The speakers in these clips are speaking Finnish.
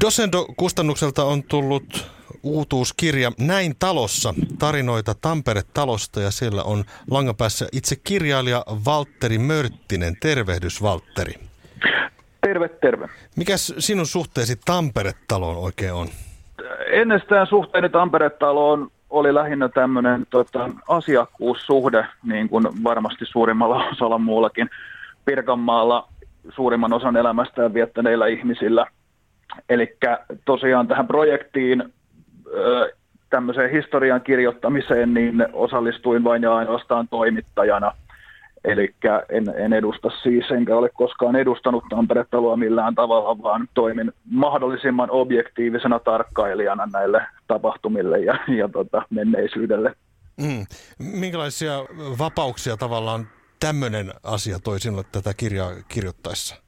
Dosendo-kustannukselta on tullut uutuuskirja Näin talossa, tarinoita Tampere-talosta ja siellä on langapäässä itse kirjailija Valtteri Mörttinen. Tervehdys Valtteri. Terve, terve. Mikäs sinun suhteesi Tampere-taloon oikein on? Ennestään suhteeni Tampere-taloon oli lähinnä tämmöinen tota, asiakkuussuhde, niin kuin varmasti suurimmalla osalla muullakin Pirkanmaalla suurimman osan elämästään viettäneillä ihmisillä. Eli tosiaan tähän projektiin tämmöiseen historian kirjoittamiseen, niin osallistuin vain ja ainoastaan toimittajana. Eli en, en edusta siis, enkä ole koskaan edustanut Tampere-taloa millään tavalla, vaan toimin mahdollisimman objektiivisena tarkkailijana näille tapahtumille ja, ja tota, menneisyydelle. Mm. Minkälaisia vapauksia tavallaan tämmöinen asia toi sinulle tätä kirjaa kirjoittaessa?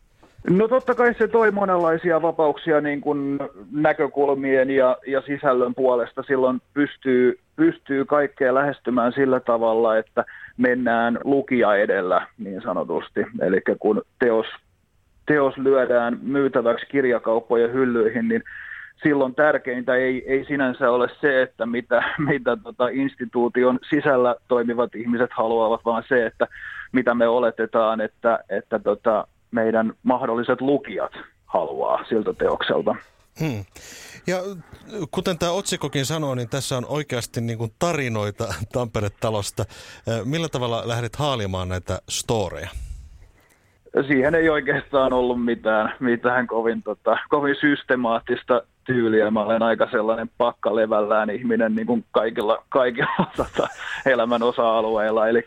No totta kai se toi monenlaisia vapauksia niin kuin näkökulmien ja, ja sisällön puolesta. Silloin pystyy, pystyy kaikkea lähestymään sillä tavalla, että mennään lukija edellä niin sanotusti. Eli kun teos, teos lyödään myytäväksi kirjakauppojen hyllyihin, niin silloin tärkeintä ei, ei sinänsä ole se, että mitä, mitä tota instituution sisällä toimivat ihmiset haluavat, vaan se, että mitä me oletetaan, että, että tota, meidän mahdolliset lukijat haluaa siltä teokselta. Hmm. Ja kuten tämä otsikokin sanoo, niin tässä on oikeasti niin kuin tarinoita Tampere-talosta. Millä tavalla lähdet haalimaan näitä storeja? Siihen ei oikeastaan ollut mitään, mitään kovin, tota, kovin systemaattista tyyliä. Mä olen aika sellainen pakkalevällään ihminen niin kuin kaikilla, kaikilla tota, elämän osa-alueilla. Eli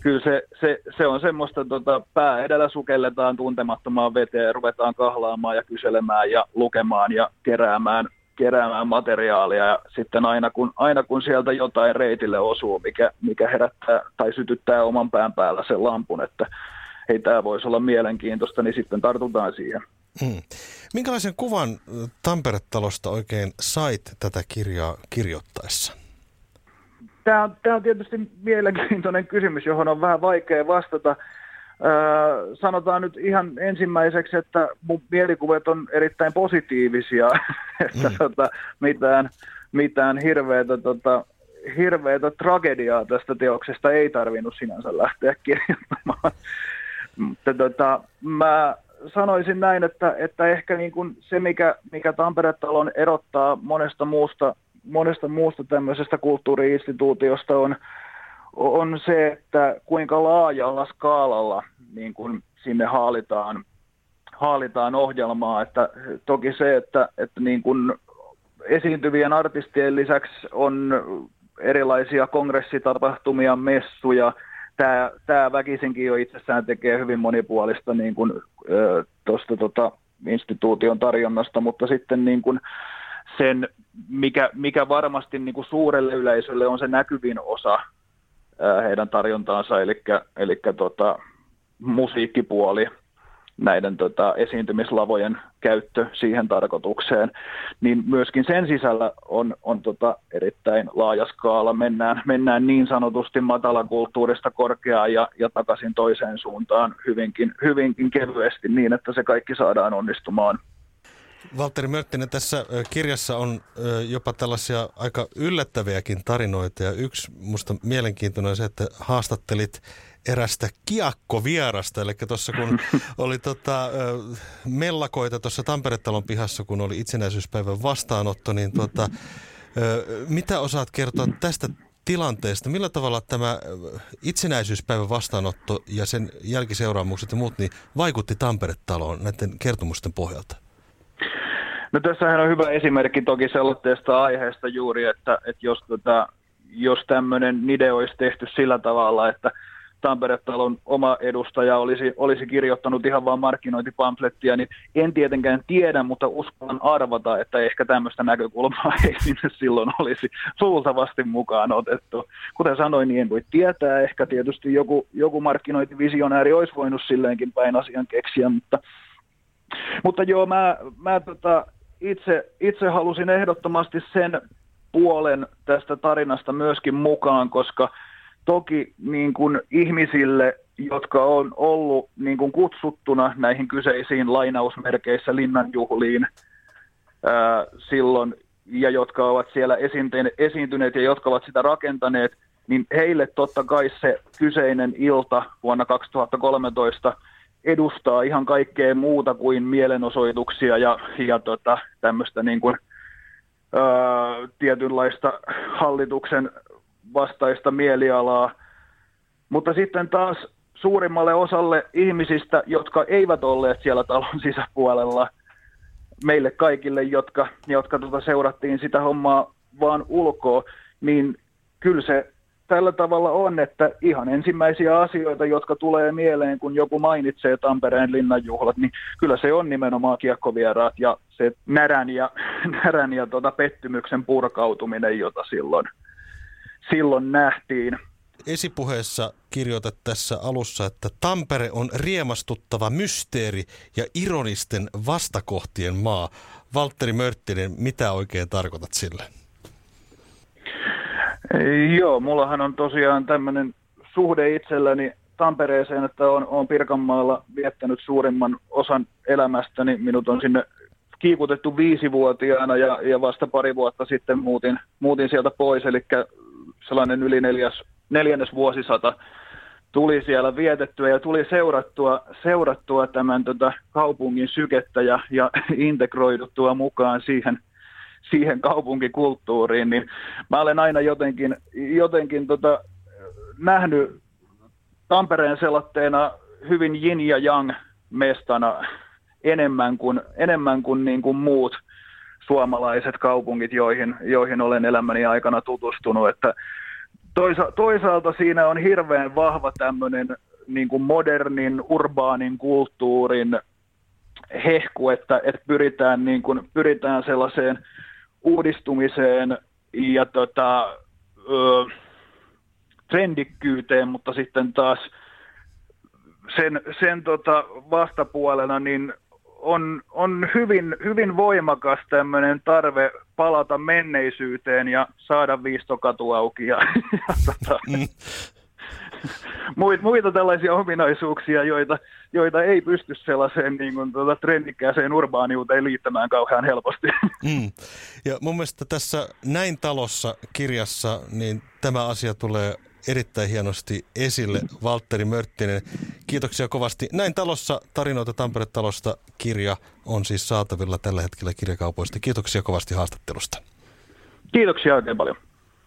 kyllä se, se, se, on semmoista, tota, pää edellä sukelletaan tuntemattomaan veteen ruvetaan kahlaamaan ja kyselemään ja lukemaan ja keräämään, keräämään materiaalia. Ja sitten aina kun, aina kun sieltä jotain reitille osuu, mikä, mikä herättää tai sytyttää oman pään päällä sen lampun, että hei tämä voisi olla mielenkiintoista, niin sitten tartutaan siihen. Hmm. Minkälaisen kuvan Tampere-talosta oikein sait tätä kirjaa kirjoittaessa? Tämä on, tämä on tietysti mielenkiintoinen kysymys, johon on vähän vaikea vastata. Öö, sanotaan nyt ihan ensimmäiseksi, että mun mielikuvat on erittäin positiivisia, että mm. tota, mitään, mitään hirveätä, tota, hirveätä tragediaa tästä teoksesta ei tarvinnut sinänsä lähteä kirjoittamaan. Mutta tota, mä sanoisin näin, että, että ehkä niin kuin se, mikä, mikä Tampere-talon erottaa monesta muusta, monesta muusta tämmöisestä kulttuuriinstituutiosta on, on se, että kuinka laajalla skaalalla niin kuin sinne haalitaan, haalitaan ohjelmaa. Että toki se, että, että niin kuin esiintyvien artistien lisäksi on erilaisia kongressitapahtumia, messuja – tämä, tämä väkisinkin jo itsessään tekee hyvin monipuolista niin kuin, tuosta tota, instituution tarjonnasta, mutta sitten niin kuin sen, mikä, mikä varmasti niin kuin suurelle yleisölle on se näkyvin osa heidän tarjontaansa, eli, eli tota, musiikkipuoli, näiden tota, esiintymislavojen käyttö siihen tarkoitukseen, niin myöskin sen sisällä on, on tota, erittäin laaja skaala. Mennään, mennään niin sanotusti matalakulttuurista korkeaan ja, ja takaisin toiseen suuntaan hyvinkin, hyvinkin kevyesti niin, että se kaikki saadaan onnistumaan. Valtteri Mörttinen, tässä kirjassa on jopa tällaisia aika yllättäviäkin tarinoita ja yksi musta mielenkiintoinen on se, että haastattelit erästä kiakkovierasta. Eli tuossa kun oli tota, mellakoita tuossa Tampere-talon pihassa, kun oli itsenäisyyspäivän vastaanotto, niin tota, mitä osaat kertoa tästä tilanteesta? Millä tavalla tämä itsenäisyyspäivän vastaanotto ja sen jälkiseuraamukset ja muut niin vaikutti Tampere-taloon näiden kertomusten pohjalta? No tässähän on hyvä esimerkki toki sellaisesta aiheesta juuri, että, että jos, tota, jos tämmöinen nide olisi tehty sillä tavalla, että – Tampere-talon oma edustaja olisi, olisi kirjoittanut ihan vain markkinointipamflettia, niin en tietenkään tiedä, mutta uskallan arvata, että ehkä tämmöistä näkökulmaa ei sinne silloin olisi luultavasti mukaan otettu. Kuten sanoin, niin en voi tietää. Ehkä tietysti joku, joku markkinointivisionääri olisi voinut silleenkin päin asian keksiä, mutta, mutta joo, mä, mä tota, itse, itse halusin ehdottomasti sen puolen tästä tarinasta myöskin mukaan, koska – toki niin kuin ihmisille, jotka on ollut niin kuin kutsuttuna näihin kyseisiin lainausmerkeissä linnanjuhliin, ää, silloin ja jotka ovat siellä esiintyneet ja jotka ovat sitä rakentaneet, niin heille totta kai se kyseinen ilta vuonna 2013 edustaa ihan kaikkea muuta kuin mielenosoituksia ja, ja tota, tämmöistä niin kuin, ää, tietynlaista hallituksen vastaista mielialaa. Mutta sitten taas suurimmalle osalle ihmisistä, jotka eivät olleet siellä talon sisäpuolella, meille kaikille, jotka, jotka tota seurattiin sitä hommaa vaan ulkoa, niin kyllä se tällä tavalla on, että ihan ensimmäisiä asioita, jotka tulee mieleen, kun joku mainitsee Tampereen linnanjuhlat, niin kyllä se on nimenomaan kiekkovieraat ja se närän ja, närän ja tota pettymyksen purkautuminen, jota silloin, silloin nähtiin. Esipuheessa kirjoitat tässä alussa, että Tampere on riemastuttava mysteeri ja ironisten vastakohtien maa. Valtteri Mörttinen, mitä oikein tarkoitat sille? Joo, mullahan on tosiaan tämmöinen suhde itselläni Tampereeseen, että on, on Pirkanmaalla viettänyt suurimman osan elämästäni. Minut on sinne kiikutettu viisivuotiaana ja, ja vasta pari vuotta sitten muutin, muutin sieltä pois, eli sellainen yli neljäs, neljännes vuosisata tuli siellä vietettyä ja tuli seurattua, seurattua tämän tota, kaupungin sykettä ja, ja integroiduttua mukaan siihen – siihen kaupunkikulttuuriin, niin mä olen aina jotenkin, jotenkin tota, nähnyt Tampereen selotteena hyvin yin ja yang mestana enemmän kuin, enemmän kuin, niin kuin muut suomalaiset kaupungit, joihin, joihin olen elämäni aikana tutustunut. Että toisa, toisaalta siinä on hirveän vahva tämmöinen niin kuin modernin, urbaanin kulttuurin hehku, että, että pyritään, niin kuin, pyritään sellaiseen uudistumiseen ja tota, ö, trendikkyyteen, mutta sitten taas sen, sen tota vastapuolena niin on, on hyvin, hyvin voimakas tämmöinen tarve palata menneisyyteen ja saada viistokatu auki ja, ja tota, muita tällaisia ominaisuuksia, joita, joita ei pysty sellaiseen niin kuin, tuota, trendikkääseen urbaaniuteen liittämään kauhean helposti. Mm. Ja mun mielestä tässä Näin talossa kirjassa, niin tämä asia tulee erittäin hienosti esille. Valtteri Mörttinen, kiitoksia kovasti. Näin talossa tarinoita Tampere-talosta kirja on siis saatavilla tällä hetkellä kirjakaupoista. Kiitoksia kovasti haastattelusta. Kiitoksia oikein paljon.